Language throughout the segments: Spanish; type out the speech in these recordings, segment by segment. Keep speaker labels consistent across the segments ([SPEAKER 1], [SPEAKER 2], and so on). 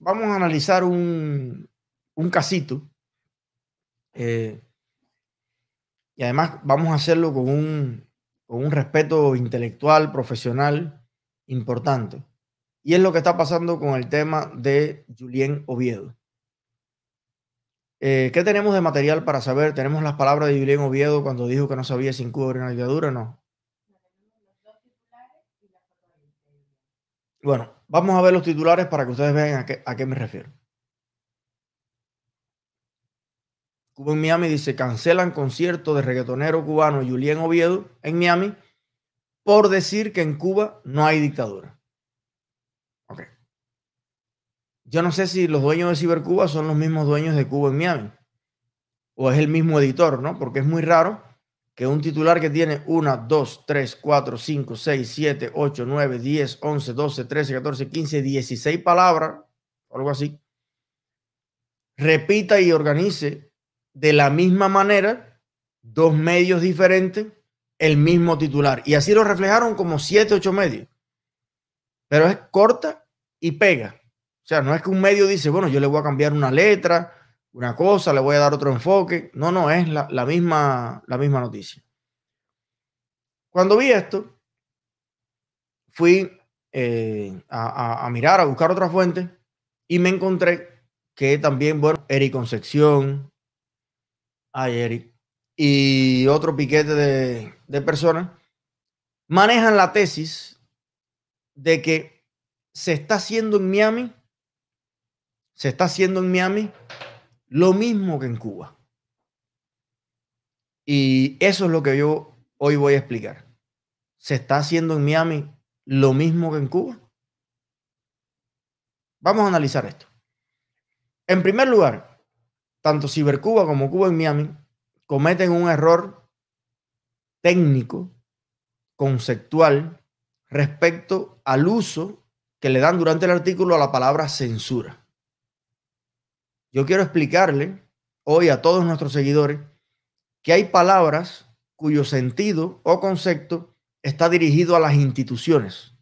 [SPEAKER 1] vamos a analizar un, un casito. Eh, y además vamos a hacerlo con un, con un respeto intelectual, profesional importante. Y es lo que está pasando con el tema de Julien Oviedo. Eh, ¿Qué tenemos de material para saber? ¿Tenemos las palabras de Julien Oviedo cuando dijo que no sabía si en Cuba era una dictadura? No. Bueno, vamos a ver los titulares para que ustedes vean a qué, a qué me refiero. Cuba en Miami dice, cancelan concierto de reggaetonero cubano Julien Oviedo en Miami por decir que en Cuba no hay dictadura. Ok. Yo no sé si los dueños de Cibercuba son los mismos dueños de Cuba en Miami. O es el mismo editor, ¿no? Porque es muy raro que un titular que tiene 1, 2, 3, 4, 5, 6, 7, 8, 9, 10, 11, 12, 13, 14, 15, 16 palabras, algo así, repita y organice de la misma manera dos medios diferentes el mismo titular. Y así lo reflejaron como siete, ocho medios. Pero es corta y pega. O sea, no es que un medio dice, bueno, yo le voy a cambiar una letra, una cosa, le voy a dar otro enfoque. No, no, es la, misma, la misma noticia. Cuando vi esto, fui eh, a, mirar, a buscar otra fuente y me encontré que también, bueno, Eric Concepción, ay Eric, y otro piquete de, de personas, manejan la tesis de que se está haciendo en Miami, se está haciendo en Miami lo mismo que en Cuba. Y eso es lo que yo hoy voy a explicar. ¿Se está haciendo en Miami lo mismo que en Cuba? Vamos a analizar esto. En primer lugar, tanto Cibercuba como Cuba en Miami cometen un error técnico, conceptual, respecto al uso que le dan durante el artículo a la palabra censura. Yo quiero explicarle hoy a todos nuestros seguidores que hay palabras cuyo sentido o concepto está dirigido a las instituciones,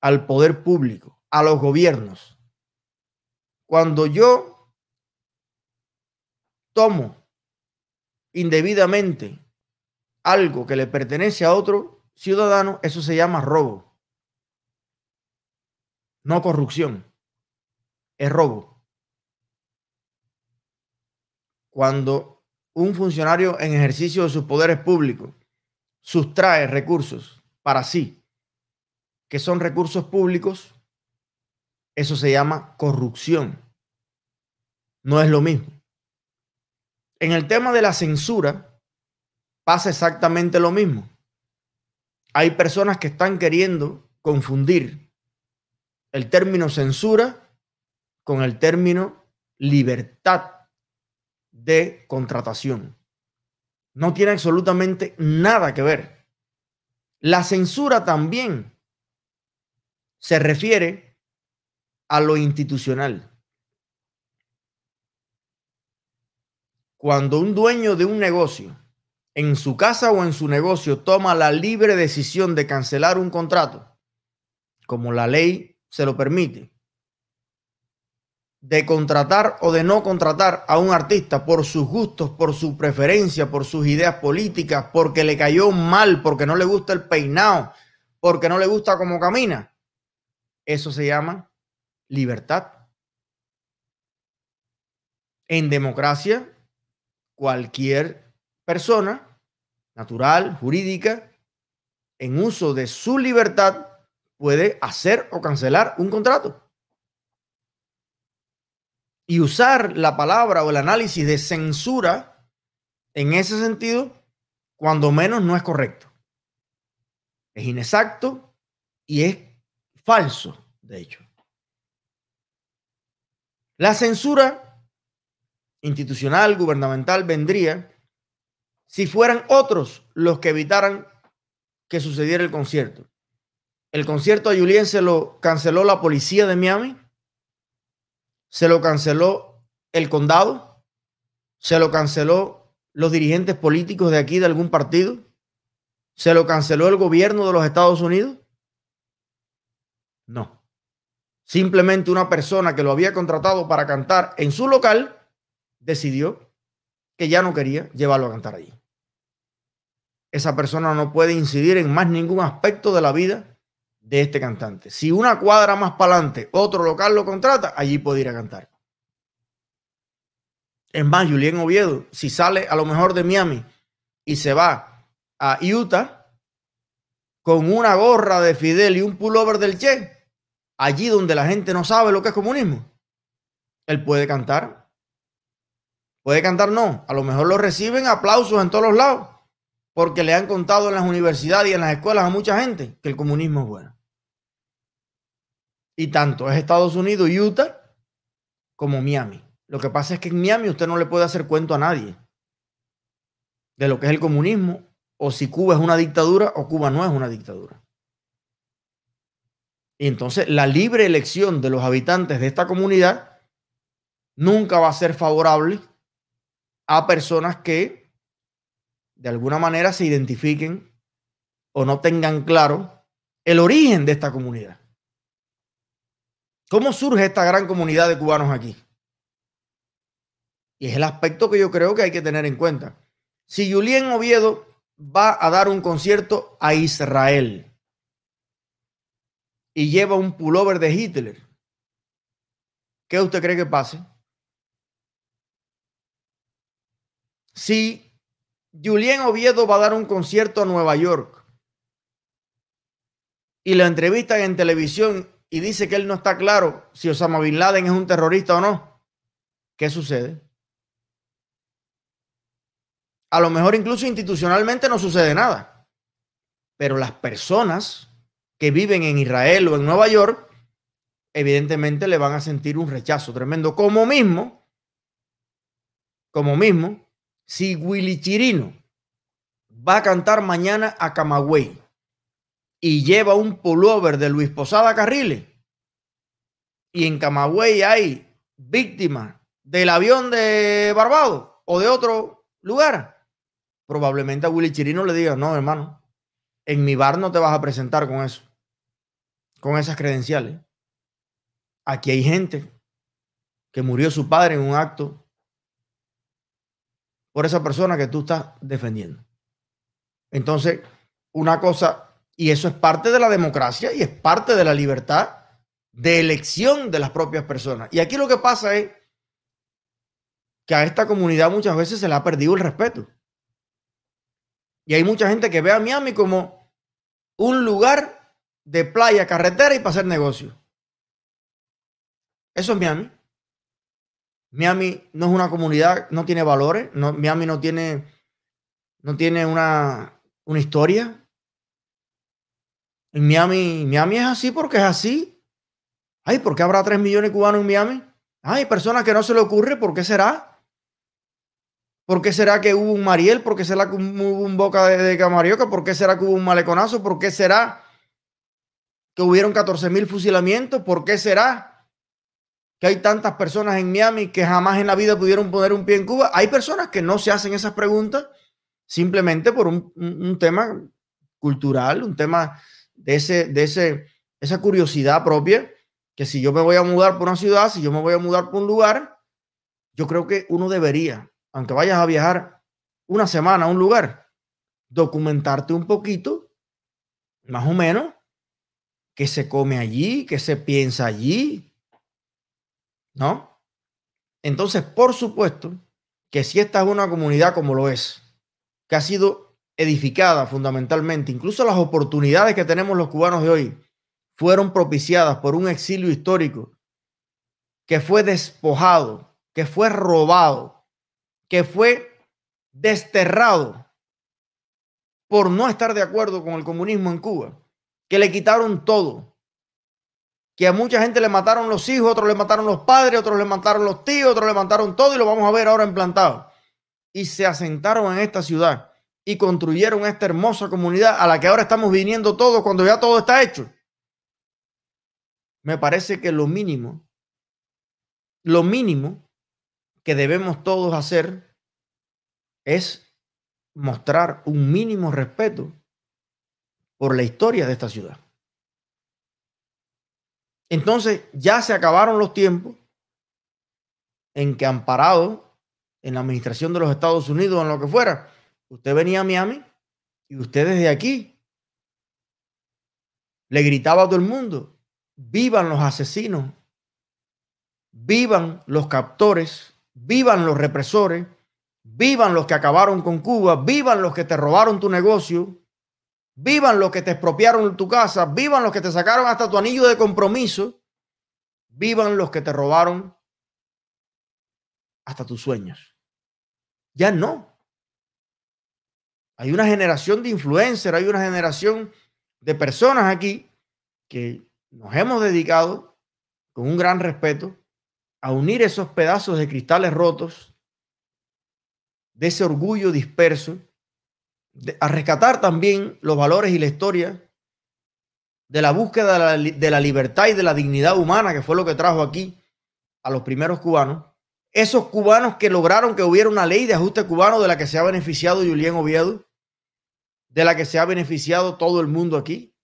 [SPEAKER 1] al poder público, a los gobiernos. Cuando yo tomo indebidamente algo que le pertenece a otro ciudadano, eso se llama robo. No corrupción, es robo. Cuando un funcionario en ejercicio de sus poderes públicos sustrae recursos para sí, que son recursos públicos, eso se llama corrupción. No es lo mismo. En el tema de la censura pasa exactamente lo mismo. Hay personas que están queriendo confundir el término censura con el término libertad de contratación. No tiene absolutamente nada que ver. La censura también se refiere a lo institucional. Cuando un dueño de un negocio, en su casa o en su negocio, toma la libre decisión de cancelar un contrato, como la ley se lo permite, de contratar o de no contratar a un artista por sus gustos, por su preferencia, por sus ideas políticas, porque le cayó mal, porque no le gusta el peinado, porque no le gusta cómo camina. Eso se llama libertad. En democracia cualquier persona natural, jurídica, en uso de su libertad, puede hacer o cancelar un contrato. Y usar la palabra o el análisis de censura en ese sentido, cuando menos no es correcto. Es inexacto y es falso, de hecho. La censura institucional, gubernamental, vendría si fueran otros los que evitaran que sucediera el concierto. El concierto a Julien se lo canceló la policía de Miami, se lo canceló el condado, se lo canceló los dirigentes políticos de aquí de algún partido, se lo canceló el gobierno de los Estados Unidos. No, Simplemente una persona que lo había contratado para cantar en su local decidió que ya no quería llevarlo a cantar allí. Esa persona no puede incidir en más ningún aspecto de la vida de este cantante. Si una cuadra más para adelante otro local lo contrata, allí puede ir a cantar. Es más, Julián Oviedo, si sale a lo mejor de Miami y se va a Utah con una gorra de Fidel y un pullover del Che, allí donde la gente no sabe lo que es comunismo, él puede cantar. Puede cantar, no. A lo mejor lo reciben aplausos en todos los lados, porque le han contado en las universidades y en las escuelas a mucha gente que el comunismo es bueno. Y tanto es Estados Unidos, Utah, como Miami. Lo que pasa es que en Miami usted no le puede hacer cuento a nadie de lo que es el comunismo o si Cuba es una dictadura o Cuba no es una dictadura. Y entonces la libre elección de los habitantes de esta comunidad nunca va a ser favorable a personas que de alguna manera se identifiquen o no tengan claro el origen de esta comunidad. ¿Cómo surge esta gran comunidad de cubanos aquí? Y es el aspecto que yo creo que hay que tener en cuenta. Si Julián Oviedo va a dar un concierto a Israel y lleva un pullover de Hitler, ¿qué usted cree que pase? Si Julián Oviedo va a dar un concierto a Nueva York y lo entrevistan en televisión y dice que él no está claro si Osama Bin Laden es un terrorista o no, ¿qué sucede? A lo mejor incluso institucionalmente no sucede nada. Pero las personas que viven en Israel o en Nueva York, evidentemente le van a sentir un rechazo tremendo. Como mismo, como mismo, si Willy Chirino va a cantar mañana a Camagüey y lleva un pullover de Luis Posada Carriles y en Camagüey hay víctimas del avión de Barbados o de otro lugar, probablemente a Willy Chirino le diga, no, hermano, en mi bar no te vas a presentar con eso, con esas credenciales. Aquí hay gente que murió su padre en un acto por esa persona que tú estás defendiendo. Entonces, una cosa, y eso es parte de la democracia y es parte de la libertad de elección de las propias personas. Y aquí lo que pasa es que a esta comunidad muchas veces se le ha perdido el respeto. Y hay mucha gente que ve a Miami como un lugar de playa, carretera y para hacer negocio. Eso es Miami. Miami no es una comunidad, no tiene valores. No, Miami no tiene, no tiene una, una historia. Miami, Miami es así porque es así. Ay, ¿por qué habrá tres millones de cubanos en Miami? Hay personas que no se le ocurre, ¿por qué será? ¿Por qué será que hubo un Mariel? ¿Por qué será que hubo un Boca de, Camarioca? ¿Por qué será que hubo un maleconazo? ¿Por qué será que hubieron 14 mil fusilamientos? ¿Por qué será que hay tantas personas en Miami que jamás en la vida pudieron poner un pie en Cuba? Hay personas que no se hacen esas preguntas simplemente por un, tema cultural, un tema de, ese, de ese, esa curiosidad propia, que si yo me voy a mudar por una ciudad, si yo me voy a mudar por un lugar, yo creo que uno debería aunque vayas a viajar una semana a un lugar, documentarte un poquito, más o menos, qué se come allí, qué se piensa allí, ¿no? Entonces, por supuesto, que si esta es una comunidad como lo es, que ha sido edificada fundamentalmente, incluso las oportunidades que tenemos los cubanos de hoy fueron propiciadas por un exilio histórico que fue despojado, que fue robado que fue desterrado por no estar de acuerdo con el comunismo en Cuba, que le quitaron todo, que a mucha gente le mataron los hijos, otros le mataron los padres, otros le mataron los tíos, otros le mataron todo y lo vamos a ver ahora implantado. Y se asentaron en esta ciudad y construyeron esta hermosa comunidad a la que ahora estamos viniendo todos cuando ya todo está hecho. Me parece que lo mínimo, lo mínimo que debemos todos hacer es mostrar un mínimo respeto por la historia de esta ciudad. Entonces ya se acabaron los tiempos en que amparado en la administración de los Estados Unidos en lo que fuera, usted venía a Miami y usted desde aquí le gritaba a todo el mundo, vivan los asesinos, vivan los captores, vivan los represores, vivan los que acabaron con Cuba, vivan los que te robaron tu negocio, vivan los que te expropiaron tu casa, vivan los que te sacaron hasta tu anillo de compromiso, vivan los que te robaron hasta tus sueños. Ya no. Hay una generación de influencers, hay una generación de personas aquí que nos hemos dedicado con un gran respeto a unir esos pedazos de cristales rotos, de ese orgullo disperso, a rescatar también los valores y la historia de la búsqueda de la, de la libertad y de la dignidad humana, que fue lo que trajo aquí a los primeros cubanos. Esos cubanos que lograron que hubiera una ley de ajuste cubano de la que se ha beneficiado Julián Oviedo, de la que se ha beneficiado todo el mundo aquí.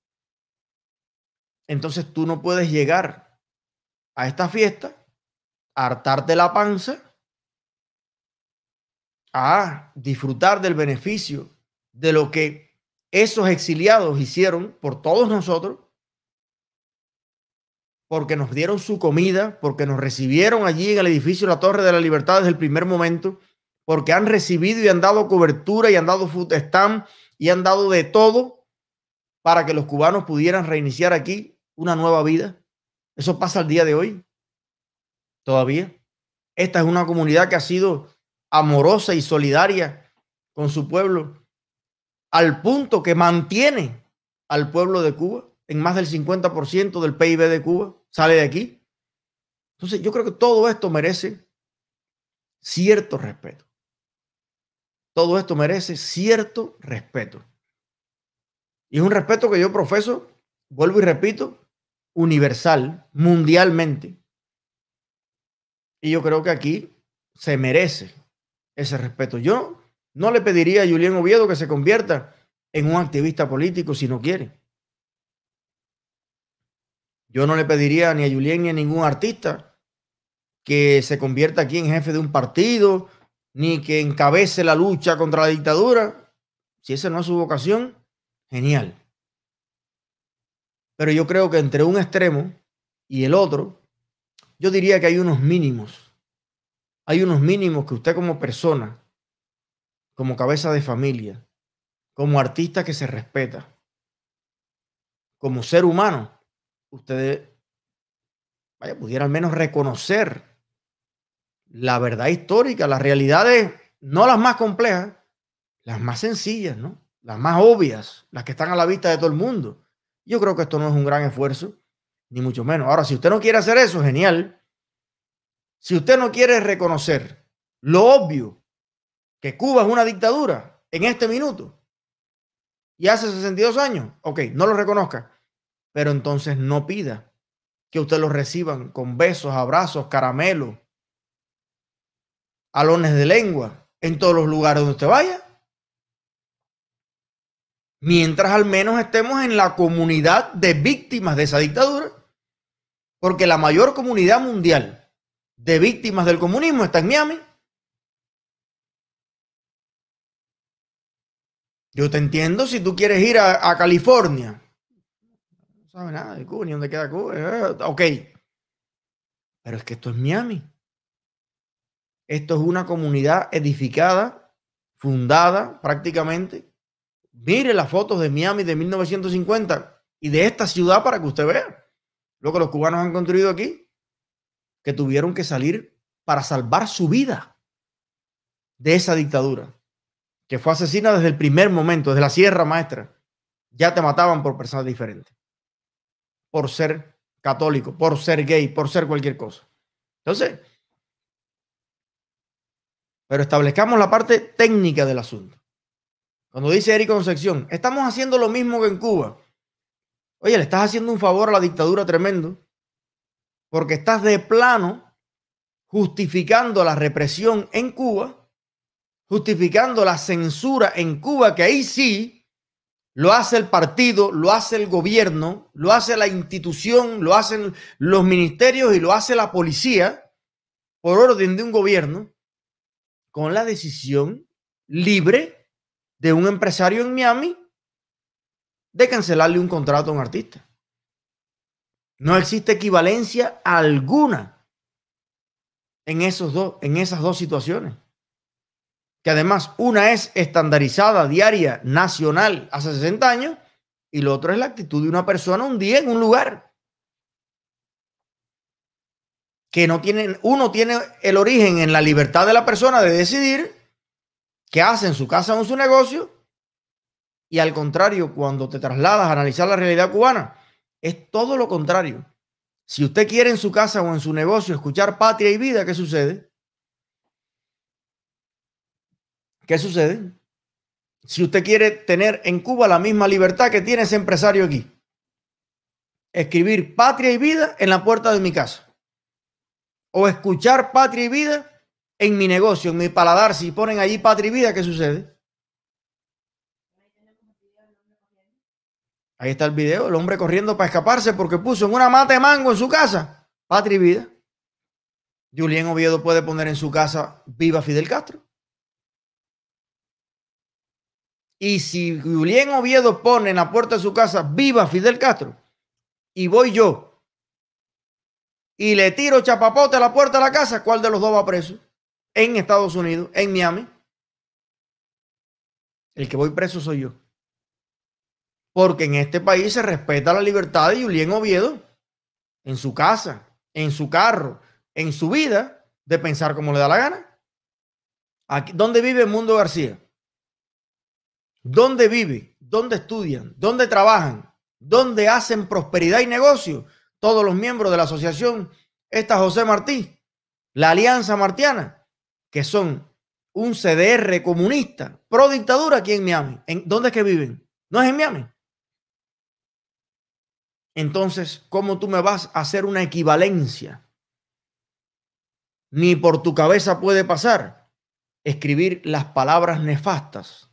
[SPEAKER 1] Entonces tú no puedes llegar a esta fiesta, hartarte la panza, a disfrutar del beneficio de lo que esos exiliados hicieron por todos nosotros, porque nos dieron su comida, porque nos recibieron allí en el edificio La Torre de la Libertad desde el primer momento, porque han recibido y han dado cobertura y han dado food y han dado de todo para que los cubanos pudieran reiniciar aquí una nueva vida. Eso pasa al día de hoy. Todavía. Esta es una comunidad que ha sido amorosa y solidaria con su pueblo al punto que mantiene al pueblo de Cuba en más del 50% del PIB de Cuba. Sale de aquí. Entonces yo creo que todo esto merece cierto respeto. Todo esto merece cierto respeto. Y es un respeto que yo profeso, vuelvo y repito, universal, mundialmente. Y yo creo que aquí se merece ese respeto. Yo no le pediría a Julián Oviedo que se convierta en un activista político si no quiere. Yo no le pediría ni a Julián ni a ningún artista que se convierta aquí en jefe de un partido ni que encabece la lucha contra la dictadura, si esa no es su vocación, genial. Pero yo creo que entre un extremo y el otro, yo diría que hay unos mínimos. Hay unos mínimos que usted como persona, como cabeza de familia, como artista que se respeta, como ser humano, usted vaya, pudiera al menos reconocer la verdad histórica, las realidades, no las más complejas, las más sencillas, ¿no? Las más obvias, las que están a la vista de todo el mundo. Yo creo que esto no es un gran esfuerzo, ni mucho menos. Ahora, si usted no quiere hacer eso, genial. Si usted no quiere reconocer lo obvio, que Cuba es una dictadura en este minuto, y hace 62 años, ok, no lo reconozca, pero entonces no pida que usted lo reciban con besos, abrazos, caramelos, alones de lengua en todos los lugares donde usted vaya. Mientras al menos estemos en la comunidad de víctimas de esa dictadura, porque la mayor comunidad mundial de víctimas del comunismo está en Miami. Yo te entiendo si tú quieres ir a, California. No sabes nada de Cuba, ni dónde queda Cuba. Ok. Pero es que esto es Miami. Esto es una comunidad edificada, fundada prácticamente. Mire las fotos de Miami de 1950 y de esta ciudad para que usted vea lo que los cubanos han construido aquí, que tuvieron que salir para salvar su vida de esa dictadura, que fue asesina desde el primer momento, desde la Sierra Maestra. Ya te mataban por personas diferentes, por ser católico, por ser gay, por ser cualquier cosa. Entonces, pero establezcamos la parte técnica del asunto. Cuando dice Eric Concepción, estamos haciendo lo mismo que en Cuba. Oye, le estás haciendo un favor a la dictadura tremendo, porque estás de plano justificando la represión en Cuba, justificando la censura en Cuba, que ahí sí lo hace el partido, lo hace el gobierno, lo hace la institución, lo hacen los ministerios y lo hace la policía por orden de un gobierno con la decisión libre de un empresario en Miami de cancelarle un contrato a un artista. No existe equivalencia alguna en, esos en esas dos situaciones. Que además una es estandarizada, diaria, nacional, hace 60 años, y lo otro es la actitud de una persona un día en un lugar. Que no tiene, uno tiene el origen en la libertad de la persona de decidir qué hace en su casa o en su negocio, y al contrario, cuando te trasladas a analizar la realidad cubana, es todo lo contrario. Si usted quiere en su casa o en su negocio escuchar patria y vida, ¿qué sucede? ¿Qué sucede? Si usted quiere tener en Cuba la misma libertad que tiene ese empresario aquí, escribir patria y vida en la puerta de mi casa, o escuchar patria y vida en mi negocio, en mi paladar, si ponen allí patria y vida, ¿qué sucede? Ahí está el video, el hombre corriendo para escaparse porque puso en una mata de mango en su casa. Patria y vida. Julián Oviedo puede poner en su casa viva Fidel Castro. Y si Julián Oviedo pone en la puerta de su casa viva Fidel Castro y voy yo y le tiro chapapote a la puerta de la casa, ¿cuál de los dos va preso? En Estados Unidos, en Miami. El que voy preso soy yo porque en este país se respeta la libertad de Julián Oviedo en su casa, en su carro, en su vida, de pensar como le da la gana. Aquí, ¿Dónde vive Mundo García? ¿Dónde vive? ¿Dónde estudian? ¿Dónde trabajan? ¿Dónde hacen prosperidad y negocio? Todos los miembros de la asociación, esta José Martí, la Alianza Martiana, que son un CDR comunista, pro dictadura aquí en Miami. ¿En, ¿Dónde es que viven? ¿No es en Miami? entonces, ¿cómo tú me vas a hacer una equivalencia? Ni por tu cabeza puede pasar escribir las palabras nefastas.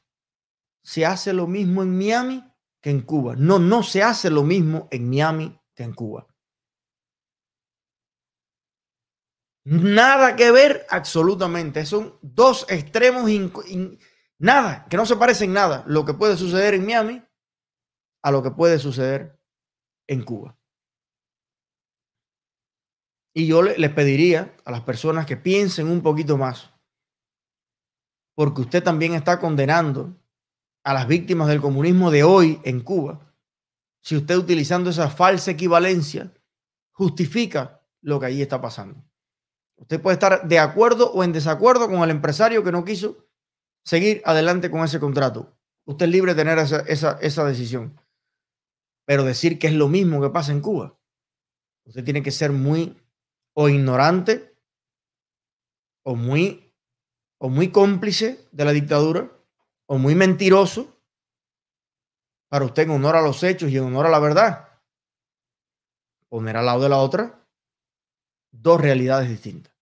[SPEAKER 1] Se hace lo mismo en Miami que en Cuba. No, no se hace lo mismo en Miami que en Cuba. Nada que ver absolutamente. Son dos extremos, nada, que no se parecen nada. Lo que puede suceder en Miami a lo que puede suceder en Cuba. Y yo les pediría a las personas que piensen un poquito más, porque usted también está condenando a las víctimas del comunismo de hoy en Cuba. Si usted utilizando esa falsa equivalencia justifica lo que allí está pasando. Usted puede estar de acuerdo o en desacuerdo con el empresario que no quiso seguir adelante con ese contrato. Usted es libre de tener esa, esa, esa decisión. Pero decir que es lo mismo que pasa en Cuba, usted tiene que ser muy o ignorante o muy o muy cómplice de la dictadura o muy mentiroso para usted en honor a los hechos y en honor a la verdad poner al lado de la otra dos realidades distintas.